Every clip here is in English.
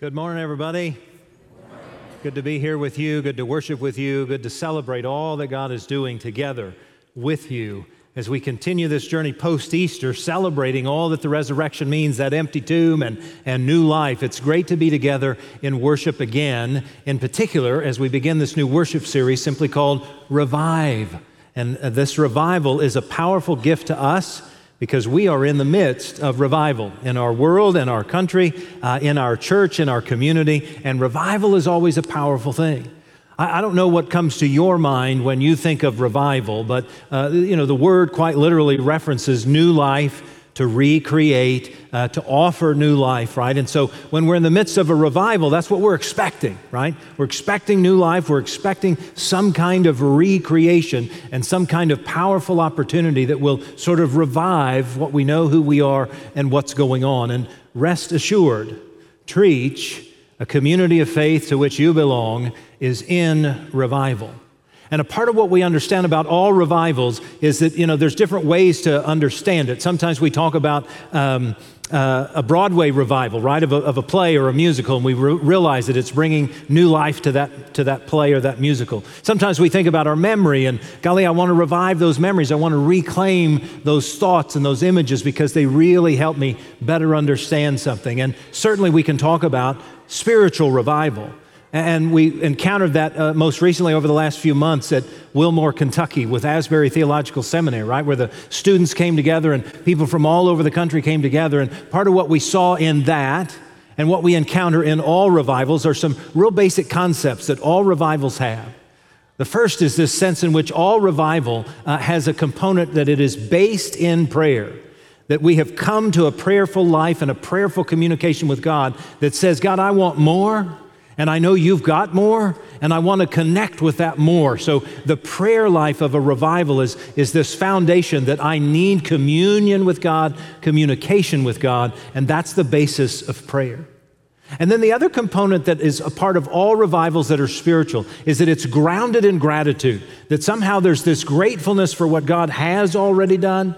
Good morning, everybody. Good to be here with you. Good to worship with you. Good to celebrate all that God is doing together with you as we continue this journey post Easter, celebrating all that the resurrection means that empty tomb and, and new life. It's great to be together in worship again, in particular, as we begin this new worship series simply called Revive. And uh, this revival is a powerful gift to us because we are in the midst of revival in our world, in our country, uh, in our church, in our community, and revival is always a powerful thing. I, I don't know what comes to your mind when you think of revival, but uh, you know the word quite literally references new life to recreate, uh, to offer new life, right? And so when we're in the midst of a revival, that's what we're expecting, right? We're expecting new life, we're expecting some kind of recreation and some kind of powerful opportunity that will sort of revive what we know who we are and what's going on. And rest assured, Trietsch, a community of faith to which you belong, is in revival. And a part of what we understand about all revivals is that, you know, there's different ways to understand it. Sometimes we talk about um, uh, a Broadway revival, right, of a, of a, play or a musical, and we re- realize that it's bringing new life to that, to that play or that musical. Sometimes we think about our memory, and golly, I want to revive those memories. I want to reclaim those thoughts and those images because they really help me better understand something. And certainly we can talk about spiritual revival. And we encountered that uh, most recently over the last few months at Wilmore, Kentucky, with Asbury Theological Seminary, right, where the students came together and people from all over the country came together. And part of what we saw in that and what we encounter in all revivals are some real basic concepts that all revivals have. The first is this sense in which all revival uh, has a component that it is based in prayer that we have come to a prayerful life and a prayerful communication with God that says, God, I want more and I know you've got more, and I want to connect with that more. So, the prayer life of a revival is, is this foundation that I need communion with God, communication with God, and that's the basis of prayer. And then the other component that is a part of all revivals that are spiritual is that it's grounded in gratitude, that somehow there's this gratefulness for what God has already done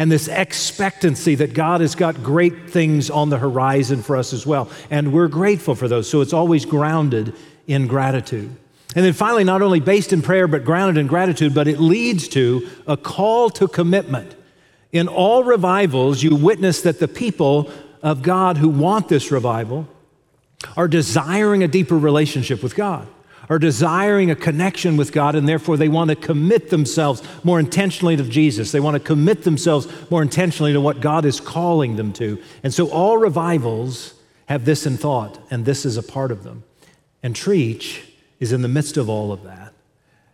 and this expectancy that God has got great things on the horizon for us as well. And we're grateful for those. So it's always grounded in gratitude. And then finally, not only based in prayer, but grounded in gratitude, but it leads to a call to commitment. In all revivals, you witness that the people of God who want this revival are desiring a deeper relationship with God are desiring a connection with God, and therefore they want to commit themselves more intentionally to Jesus. They want to commit themselves more intentionally to what God is calling them to. And so all revivals have this in thought, and this is a part of them. And Trietsch is in the midst of all of that.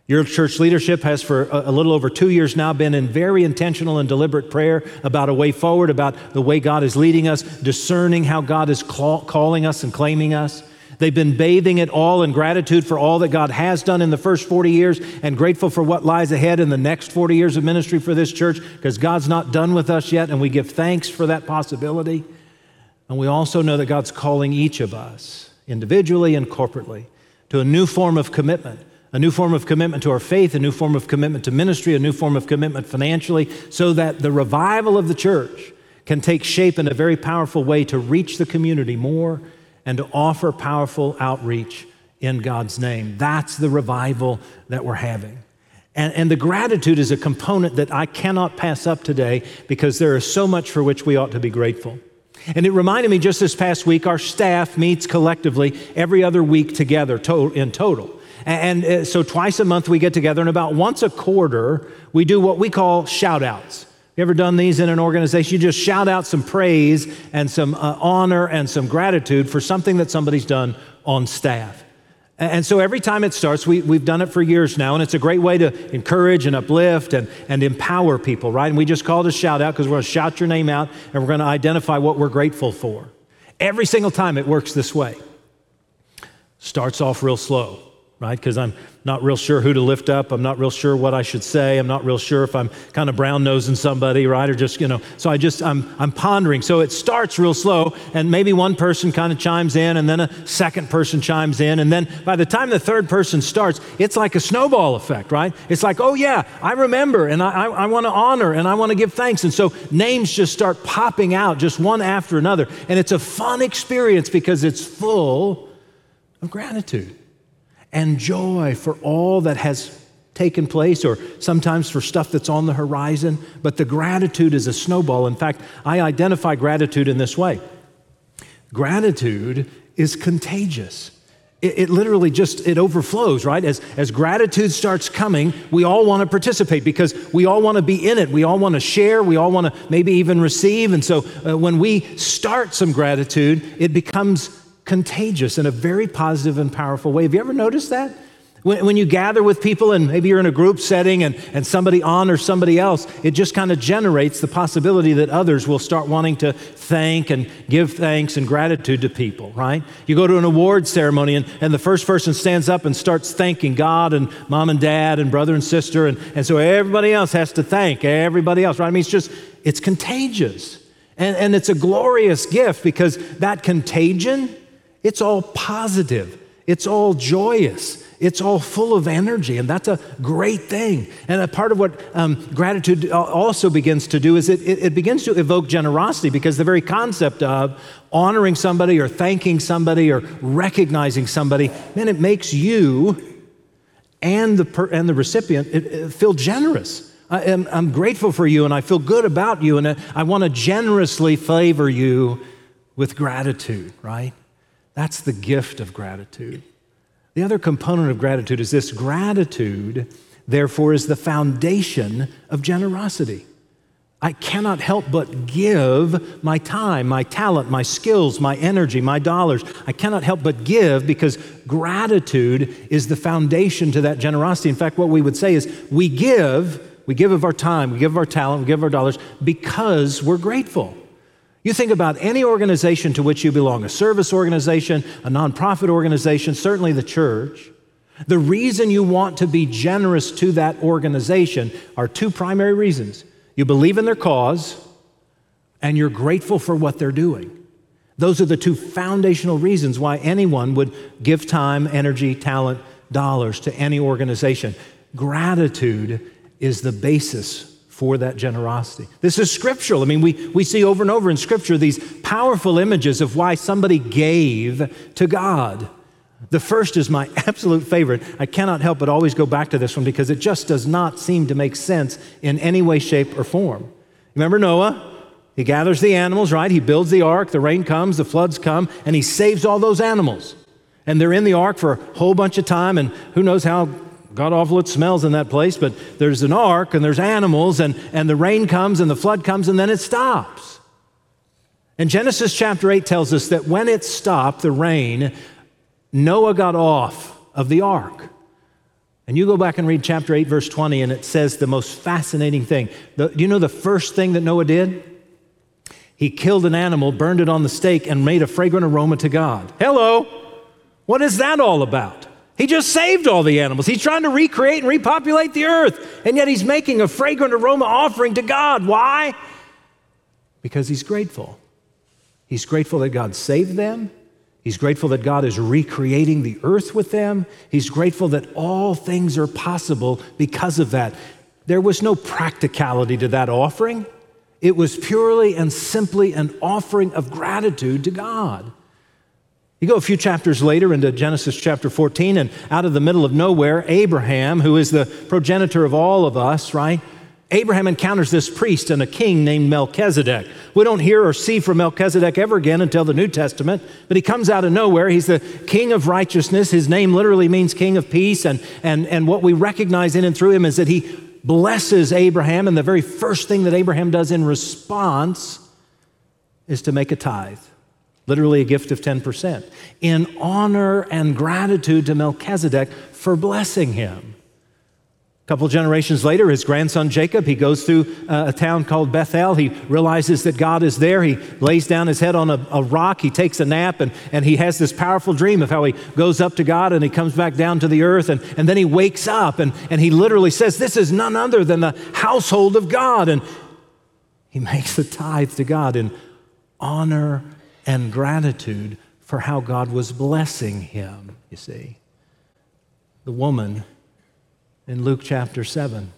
Your church leadership has, for a little over two years now, been in very intentional and deliberate prayer about a way forward, about the way God is leading us, discerning how God is call, calling us and claiming us. They've been bathing it all in gratitude for all that God has done in the first 40 years and grateful for what lies ahead in the next 40 years of ministry for this church because God's not done with us yet, and we give thanks for that possibility. And we also know that God's calling each of us, individually and corporately, to a new form of commitment. A new form of commitment to our faith, a new form of commitment to ministry, a new form of commitment financially, so that the revival of the church can take shape in a very powerful way to reach the community more and to offer powerful outreach in God's name. That's the revival that we're having. And, and, the gratitude is a component that I cannot pass up today because there is so much for which we ought to be grateful. And it reminded me just this past week, our staff meets collectively every other week together to, in total. And, and uh, so twice a month we get together, and about once a quarter we do what we call shout outs. You ever done these in an organization? You just shout out some praise and some uh, honor and some gratitude for something that somebody's done on staff. And so every time it starts, we, we've done it for years now, and it's a great way to encourage and uplift and, and empower people, right? And we just call it a shout out because we're going to shout your name out and we're going to identify what we're grateful for. Every single time it works this way. Starts off real slow. Right? Because I'm not real sure who to lift up. I'm not real sure what I should say. I'm not real sure if I'm kind of brown nosing somebody, right? Or just, you know, so I just, I'm, I'm pondering. So it starts real slow, and maybe one person kind of chimes in, and then a second person chimes in. And then by the time the third person starts, it's like a snowball effect, right? It's like, oh, yeah, I remember, and I, I, I want to honor, and I want to give thanks. And so names just start popping out, just one after another. And it's a fun experience because it's full of gratitude and joy for all that has taken place or sometimes for stuff that's on the horizon. But the gratitude is a snowball. In fact, I identify gratitude in this way gratitude is contagious. It, it, literally just it overflows right as, as gratitude starts coming we all want to participate because we all want to be in it we all want to share we all want to maybe even receive and so uh, when we start some gratitude it becomes contagious in a very positive and powerful way. Have you ever noticed that? When, when you gather with people and maybe you're in a group setting and, and somebody honors somebody else, it just kind of generates the possibility that others will start wanting to thank and give thanks and gratitude to people, right? You go to an award ceremony and, and the first person stands up and starts thanking God and mom and dad and brother and sister. And, and so everybody else has to thank everybody else, right? I mean, it's just, it's contagious. And, and it's a glorious gift because that contagion, it's all positive, it's all joyous, it's all full of energy, and that's a great thing. And a part of what um, gratitude also begins to do is it, it, it begins to evoke generosity because the very concept of honoring somebody or thanking somebody or recognizing somebody, man, it makes you and the, per, and the recipient it, it feel generous. I am, I'm grateful for you and I feel good about you and I want to generously favor you with gratitude, right? That's the gift of gratitude. The other component of gratitude is this gratitude, therefore, is the foundation of generosity. I cannot help but give my time, my talent, my skills, my energy, my dollars. I cannot help but give because gratitude is the foundation to that generosity. In fact, what we would say is we give, we give of our time, we give of our talent, we give of our dollars because we're grateful. You think about any organization to which you belong, a service organization, a nonprofit organization, certainly the church. The reason you want to be generous to that organization are two primary reasons. You believe in their cause, and you're grateful for what they're doing. Those are the two foundational reasons why anyone would give time, energy, talent, dollars to any organization. Gratitude is the basis for that generosity. This is scriptural. I mean, we, we see over and over in scripture these powerful images of why somebody gave to God. The first is my absolute favorite. I cannot help but always go back to this one because it just does not seem to make sense in any way, shape, or form. Remember Noah? He gathers the animals, right? He builds the ark, the rain comes, the floods come, and he saves all those animals. And they're in the ark for a whole bunch of time, and who knows how God awful it smells in that place, but there's an ark and there's animals, and, and the rain comes and the flood comes, and then it stops. And Genesis chapter 8 tells us that when it stopped, the rain, Noah got off of the ark. And you go back and read chapter 8, verse 20, and it says the most fascinating thing. Do you know the first thing that Noah did? He killed an animal, burned it on the stake, and made a fragrant aroma to God. Hello! What is that all about? He just saved all the animals. He's trying to recreate and repopulate the earth. And yet he's making a fragrant aroma offering to God. Why? Because he's grateful. He's grateful that God saved them. He's grateful that God is recreating the earth with them. He's grateful that all things are possible because of that. There was no practicality to that offering, it was purely and simply an offering of gratitude to God. You go a few chapters later into Genesis chapter 14, and out of the middle of nowhere, Abraham, who is the progenitor of all of us, right? Abraham encounters this priest and a king named Melchizedek. We don't hear or see from Melchizedek ever again until the New Testament, but he comes out of nowhere. He's the king of righteousness. His name literally means king of peace. And, and, and what we recognize in and through him is that he blesses Abraham. And the very first thing that Abraham does in response is to make a tithe literally a gift of 10%, in honor and gratitude to Melchizedek for blessing him. A couple generations later, his grandson Jacob, he goes through uh, a town called Bethel. He realizes that God is there. He lays down his head on a, a, rock. He takes a nap and, and he has this powerful dream of how he goes up to God and he comes back down to the earth. And, and then he wakes up and, and he literally says, This is none other than the household of God. And he makes the tithe to God in honor and gratitude for how God was blessing him, you see. The woman in Luke chapter 7,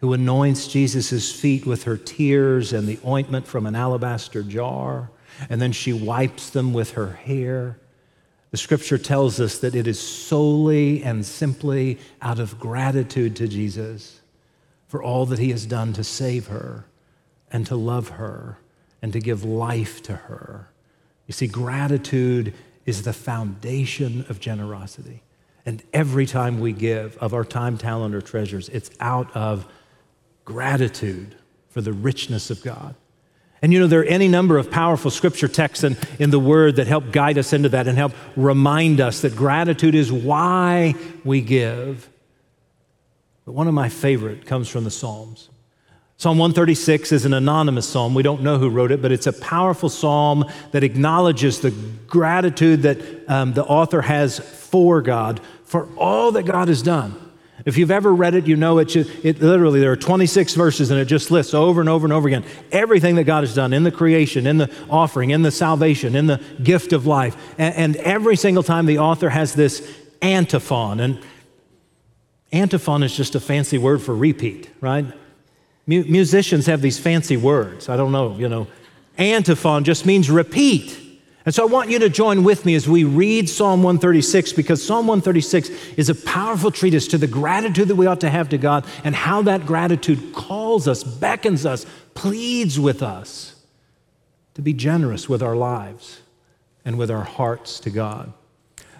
who anoints Jesus' feet with her tears and the ointment from an alabaster jar, and then she wipes them with her hair. The scripture tells us that it is solely and simply out of gratitude to Jesus for all that he has done to save her and to love her and to give life to her. You see, gratitude is the foundation of generosity. And every time we give of our time, talent, or treasures, it's out of gratitude for the richness of God. And you know, there are any number of powerful scripture texts in, in the Word that help guide us into that and help remind us that gratitude is why we give. But one of my favorite comes from the Psalms. Psalm 136 is an anonymous psalm. We don't know who wrote it, but it's a powerful psalm that acknowledges the gratitude that um, the author has for God, for all that God has done. If you've ever read it, you know it, it literally, there are 26 verses and it just lists over and over and over again everything that God has done in the creation, in the offering, in the salvation, in the gift of life. And, and every single time the author has this antiphon. And antiphon is just a fancy word for repeat, right? Musicians have these fancy words. I don't know, you know. Antiphon just means repeat. And so I want you to join with me as we read Psalm 136 because Psalm 136 is a powerful treatise to the gratitude that we ought to have to God and how that gratitude calls us, beckons us, pleads with us to be generous with our lives and with our hearts to God.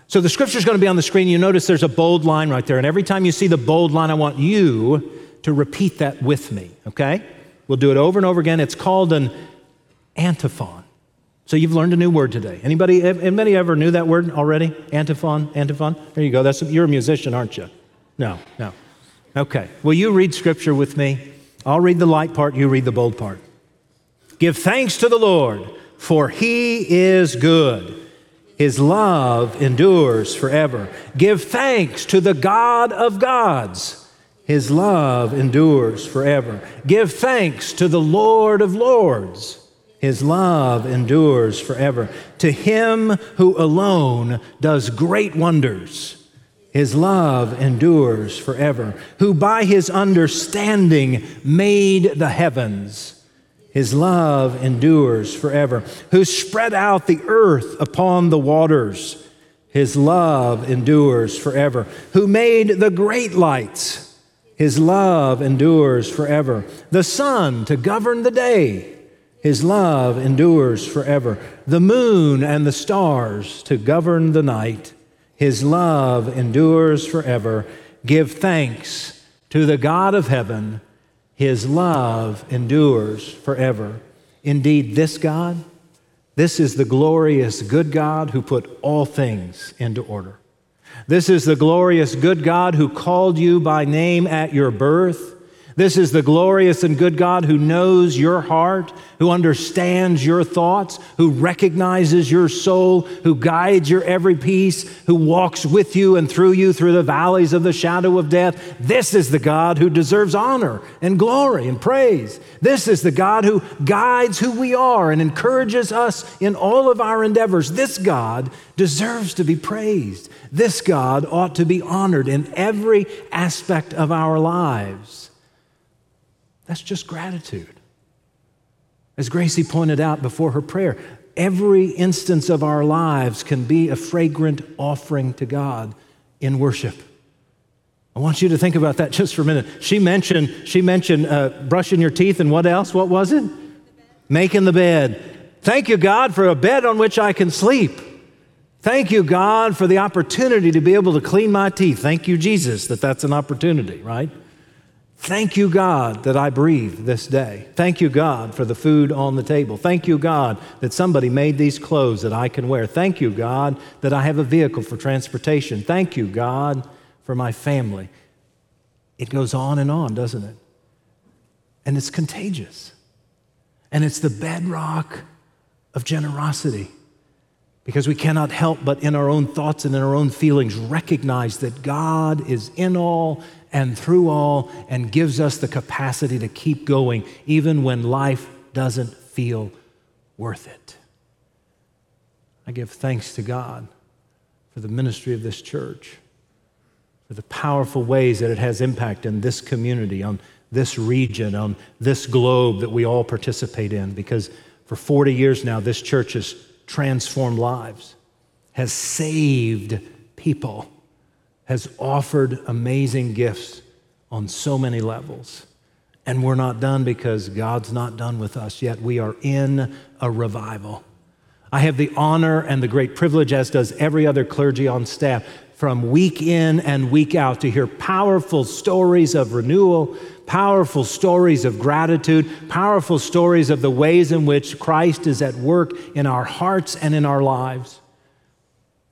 So the scripture is going to be on the screen. You notice there's a bold line right there. And every time you see the bold line, I want you to repeat that with me, okay? We'll do it over and over again. It's called an antiphon. So you've learned a new word today. Anybody, anybody ever knew that word already? Antiphon, antiphon? There you go. That's, you're a musician, aren't you? No, no. Okay. Will you read scripture with me? I'll read the light part, you read the bold part. Give thanks to the Lord, for he is good. His love endures forever. Give thanks to the God of gods his love endures forever. Give thanks to the Lord of Lords. His love endures forever. To him who alone does great wonders. His love endures forever. Who by his understanding made the heavens. His love endures forever. Who spread out the earth upon the waters. His love endures forever. Who made the great lights his love endures forever. The sun to govern the day. His love endures forever. The moon and the stars to govern the night. His love endures forever. Give thanks to the God of heaven. His love endures forever. Indeed, this God, this is the glorious good God who put all things into order. This is the glorious good God who called you by name at your birth. This is the glorious and good God who knows your heart, who understands your thoughts, who recognizes your soul, who guides your every piece, who walks with you and through you through the valleys of the shadow of death. This is the God who deserves honor and glory and praise. This is the God who guides who we are and encourages us in all of our endeavors. This God deserves to be praised. This God ought to be honored in every aspect of our lives. That's just gratitude. As Gracie pointed out before her prayer, every instance of our lives can be a fragrant offering to God in worship. I want you to think about that just for a minute. She mentioned, she mentioned uh, brushing your teeth and what else? What was it? Making the bed. Thank you, God, for a bed on which I can sleep. Thank you, God, for the opportunity to be able to clean my teeth. Thank you, Jesus, that that's an opportunity, right? Thank you, God, that I breathe this day. Thank you, God, for the food on the table. Thank you, God, that somebody made these clothes that I can wear. Thank you, God, that I have a vehicle for transportation. Thank you, God, for my family. It goes on and on, doesn't it? And it's contagious. And it's the bedrock of generosity because we cannot help but in our own thoughts and in our own feelings recognize that God is in all and through all and gives us the capacity to keep going even when life doesn't feel worth it. I give thanks to God for the ministry of this church, for the powerful ways that it has impact in this community, on this region, on this globe that we all participate in, because for 40 years now, this church has transformed lives, has saved people, has offered amazing gifts on so many levels. And we're not done because God's not done with us yet. We are in a revival. I have the honor and the great privilege, as does every other clergy on staff, from week in and week out to hear powerful stories of renewal, powerful stories of gratitude, powerful stories of the ways in which Christ is at work in our hearts and in our lives.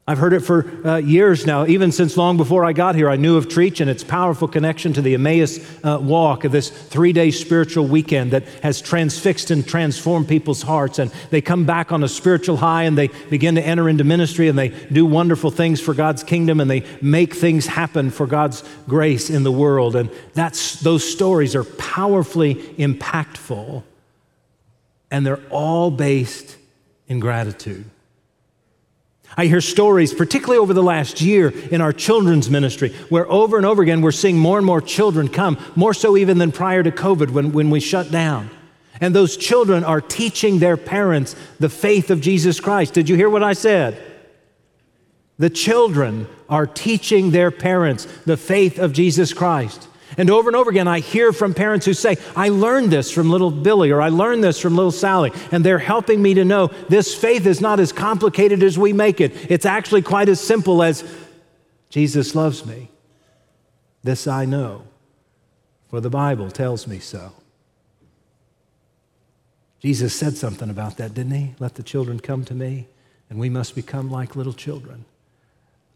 I've heard it for uh, years now, even since long before I got here. I knew of Trietsch and its powerful connection to the Emmaus uh, walk of this three day spiritual weekend that has transfixed and transformed people's hearts. And they come back on a spiritual high and they begin to enter into ministry and they do wonderful things for God's kingdom and they make things happen for God's grace in the world. And that's, those stories are powerfully impactful and they're all based in gratitude. I hear stories, particularly over the last year in our children's ministry, where over and over again we're seeing more and more children come, more so even than prior to COVID when, when we shut down. And those children are teaching their parents the faith of Jesus Christ. Did you hear what I said? The children are teaching their parents the faith of Jesus Christ. And over and over again, I hear from parents who say, I learned this from little Billy or I learned this from little Sally. And they're helping me to know this faith is not as complicated as we make it. It's actually quite as simple as Jesus loves me. This I know, for the Bible tells me so. Jesus said something about that, didn't he? Let the children come to me, and we must become like little children.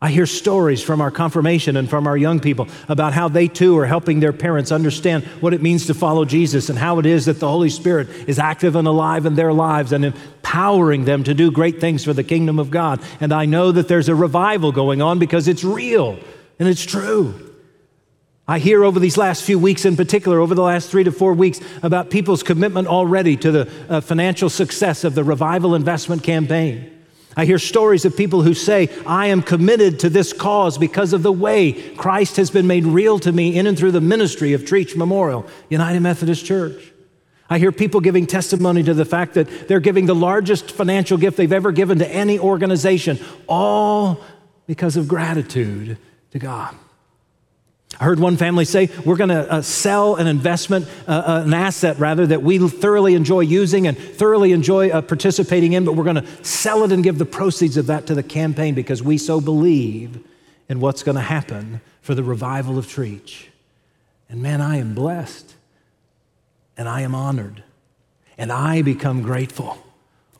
I hear stories from our confirmation and from our young people about how they too are helping their parents understand what it means to follow Jesus and how it is that the Holy Spirit is active and alive in their lives and empowering them to do great things for the kingdom of God. And I know that there's a revival going on because it's real and it's true. I hear over these last few weeks, in particular, over the last three to four weeks, about people's commitment already to the uh, financial success of the revival investment campaign. I hear stories of people who say, I am committed to this cause because of the way Christ has been made real to me in and through the ministry of Trietsch Memorial, United Methodist Church. I hear people giving testimony to the fact that they're giving the largest financial gift they've ever given to any organization, all because of gratitude to God. I heard one family say, We're going to uh, sell an investment, uh, uh, an asset rather, that we thoroughly enjoy using and thoroughly enjoy uh, participating in, but we're going to sell it and give the proceeds of that to the campaign because we so believe in what's going to happen for the revival of Trietsch. And man, I am blessed and I am honored and I become grateful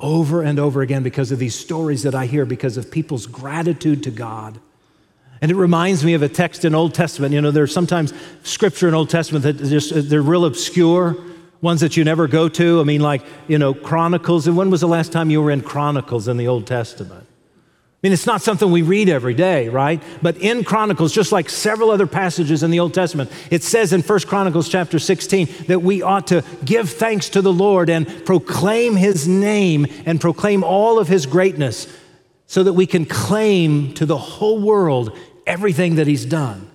over and over again because of these stories that I hear, because of people's gratitude to God and it reminds me of a text in Old Testament. You know, there's sometimes scripture in Old Testament that just they're real obscure, ones that you never go to. I mean, like, you know, Chronicles. And when was the last time you were in Chronicles in the Old Testament? I mean, it's not something we read every day, right? But in Chronicles, just like several other passages in the Old Testament, it says in 1 Chronicles chapter 16 that we ought to give thanks to the Lord and proclaim his name and proclaim all of his greatness so that we can claim to the whole world everything that He's done.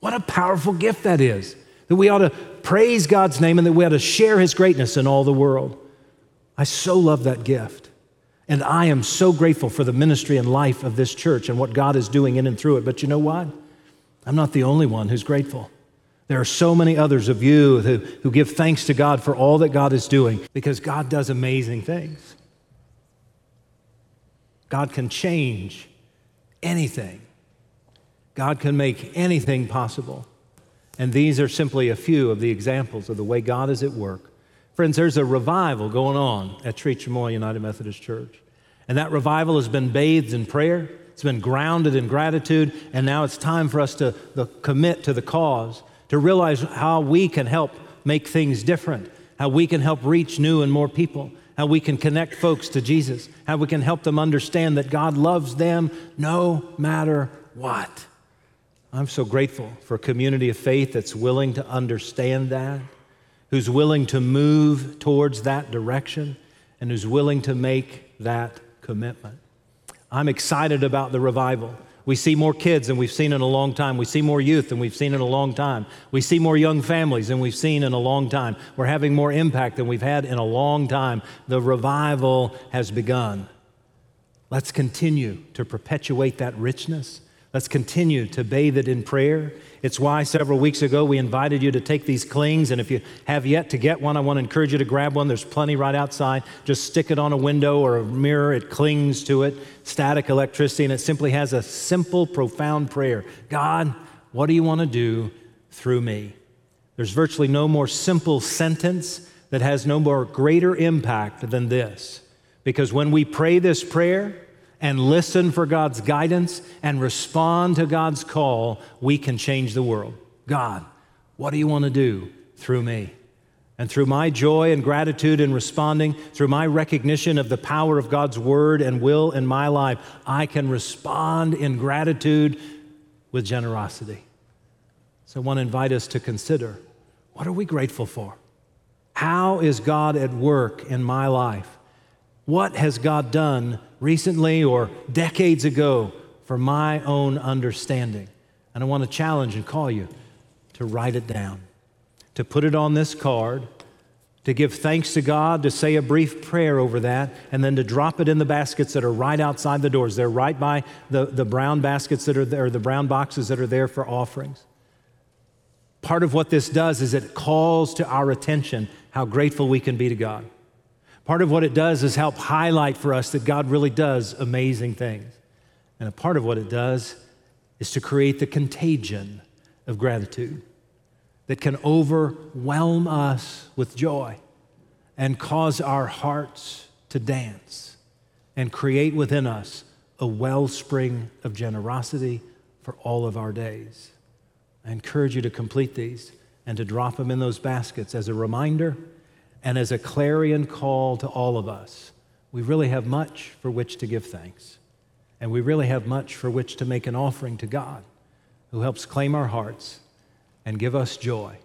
What a powerful gift that is. That we ought to praise God's name and that we ought to share His greatness in all the world. I so love that gift. And I am so grateful for the ministry and life of this church and what God is doing in and through it. But you know what? I'm not the only one who's grateful. There are so many others of you who, who give thanks to God for all that God is doing because God does amazing things. God can change anything. God can make anything possible. And these are simply a few of the examples of the way God is at work. Friends, there's a revival going on at Trietsch Memorial United Methodist Church. And that revival has been bathed in prayer, it's been grounded in gratitude, and now it's time for us to the, commit to the cause to realize how we can help make things different, how we can help reach new and more people, how we can connect folks to Jesus, how we can help them understand that God loves them no matter what. I'm so grateful for a community of faith that's willing to understand that, who's willing to move towards that direction, and who's willing to make that commitment. I'm excited about the revival. We see more kids than we've seen in a long time. We see more youth than we've seen in a long time. We see more young families than we've seen in a long time. We're having more impact than we've had in a long time. The revival has begun. Let's continue to perpetuate that richness. Let's continue to bathe it in prayer. It's why several weeks ago we invited you to take these clings, and if you have yet to get one, I want to encourage you to grab one. There's plenty right outside. Just stick it on a window or a mirror, it clings to it, static electricity, and it simply has a simple, profound prayer God, what do you want to do through me? There's virtually no more simple sentence that has no more greater impact than this. Because when we pray this prayer, and listen for God's guidance and respond to God's call, we can change the world. God, what do you want to do through me? And through my joy and gratitude in responding, through my recognition of the power of God's word and will in my life, I can respond in gratitude with generosity. So I want to invite us to consider what are we grateful for? How is God at work in my life? What has God done recently or decades ago for my own understanding? And I want to challenge and call you to write it down, to put it on this card, to give thanks to God, to say a brief prayer over that, and then to drop it in the baskets that are right outside the doors. They're right by the, the brown baskets that are there, the brown boxes that are there for offerings. Part of what this does is it calls to our attention how grateful we can be to God. Part of what it does is help highlight for us that God really does amazing things. And a part of what it does is to create the contagion of gratitude that can overwhelm us with joy and cause our hearts to dance and create within us a wellspring of generosity for all of our days. I encourage you to complete these and to drop them in those baskets as a reminder and as a clarion call to all of us. We really have much for which to give thanks, and we really have much for which to make an offering to God, who helps claim our hearts and give us joy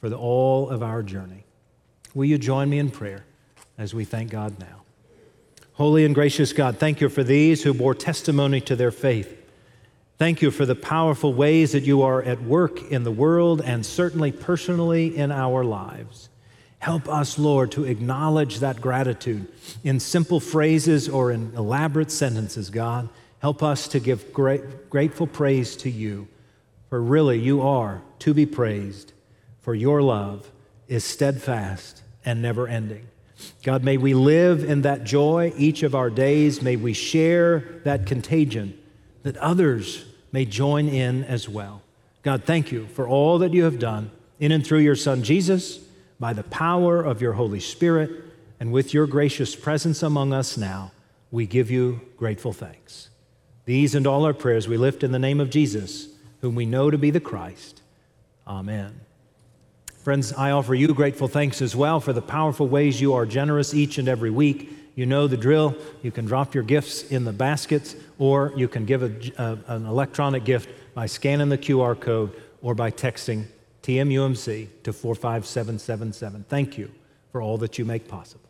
for the, all of our journey. Will you join me in prayer as we thank God now? Holy and gracious God, thank you for these who bore testimony to their faith. Thank you for the powerful ways that you are at work in the world and certainly personally in our lives. Help us, Lord, to acknowledge that gratitude in simple phrases or in elaborate sentences, God. Help us to give great, grateful praise to you, for really you are to be praised, for your love is steadfast and never ending. God, may we live in that joy each of our days. May we share that contagion that others may join in as well. God, thank you for all that you have done in and through your Son, Jesus by the power of your Holy Spirit and with your gracious presence among us now, we give you grateful thanks. These and all our prayers we lift in the name of Jesus, whom we know to be the Christ. Amen. Friends, I offer you grateful thanks as well for the powerful ways you are generous each and every week. You know the drill. You can drop your gifts in the baskets, or you can give a, a, an electronic gift by scanning the QR code or by texting TMUMC to 45777. Thank you for all that you make possible.